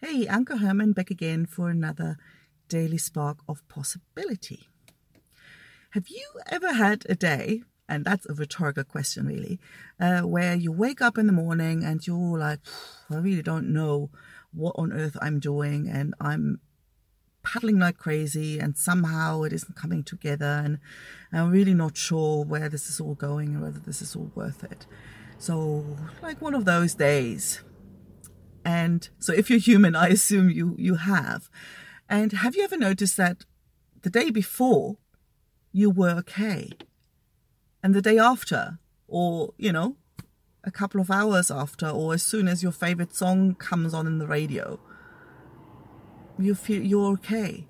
Hey, Anke Herrmann back again for another daily spark of possibility. Have you ever had a day, and that's a rhetorical question really, uh, where you wake up in the morning and you're like, I really don't know what on earth I'm doing, and I'm paddling like crazy, and somehow it isn't coming together, and I'm really not sure where this is all going and whether this is all worth it. So, like one of those days. And so, if you're human, I assume you you have. And have you ever noticed that the day before you were okay, and the day after, or you know, a couple of hours after, or as soon as your favorite song comes on in the radio, you feel you're okay.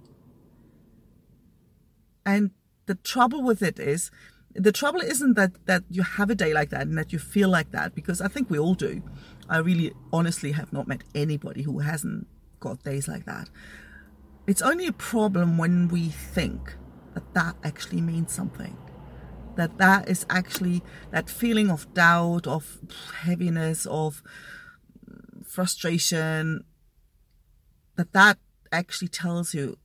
And the trouble with it is, the trouble isn't that that you have a day like that and that you feel like that because I think we all do. I really honestly have not met anybody who hasn't got days like that. It's only a problem when we think that that actually means something. That that is actually that feeling of doubt, of heaviness, of frustration, that that actually tells you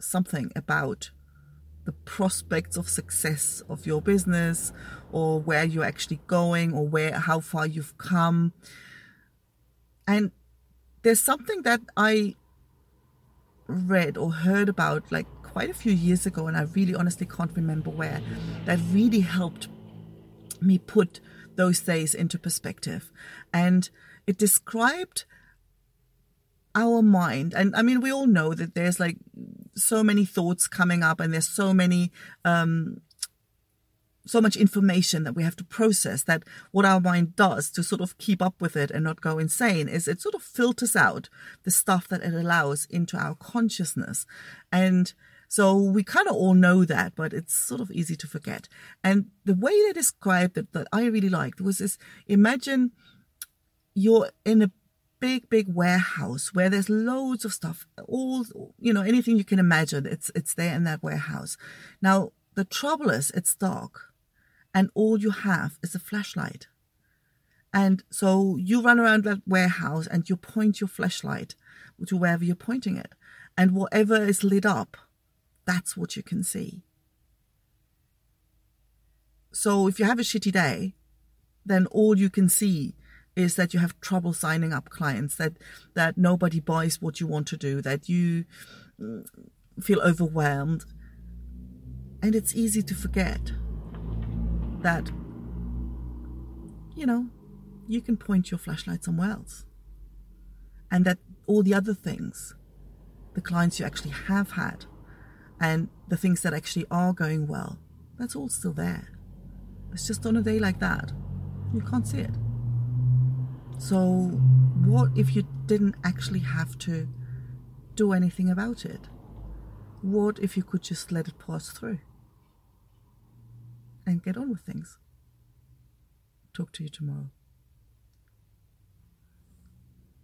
something about the prospects of success of your business or where you're actually going or where how far you've come. And there's something that i read or heard about like quite a few years ago and i really honestly can't remember where that really helped me put those days into perspective. And it described our mind. And i mean we all know that there's like so many thoughts coming up and there's so many um so much information that we have to process that what our mind does to sort of keep up with it and not go insane is it sort of filters out the stuff that it allows into our consciousness and so we kind of all know that, but it's sort of easy to forget. And the way they described it that I really liked was this imagine you're in a big big warehouse where there's loads of stuff all you know anything you can imagine it's it's there in that warehouse. Now the trouble is it's dark and all you have is a flashlight. And so you run around that warehouse and you point your flashlight to wherever you're pointing it. And whatever is lit up that's what you can see. So if you have a shitty day then all you can see is that you have trouble signing up clients, that that nobody buys what you want to do, that you mm, feel overwhelmed. And it's easy to forget that you know, you can point your flashlight somewhere else. And that all the other things, the clients you actually have had, and the things that actually are going well, that's all still there. It's just on a day like that, you can't see it. So, what if you didn't actually have to do anything about it? What if you could just let it pass through and get on with things? Talk to you tomorrow.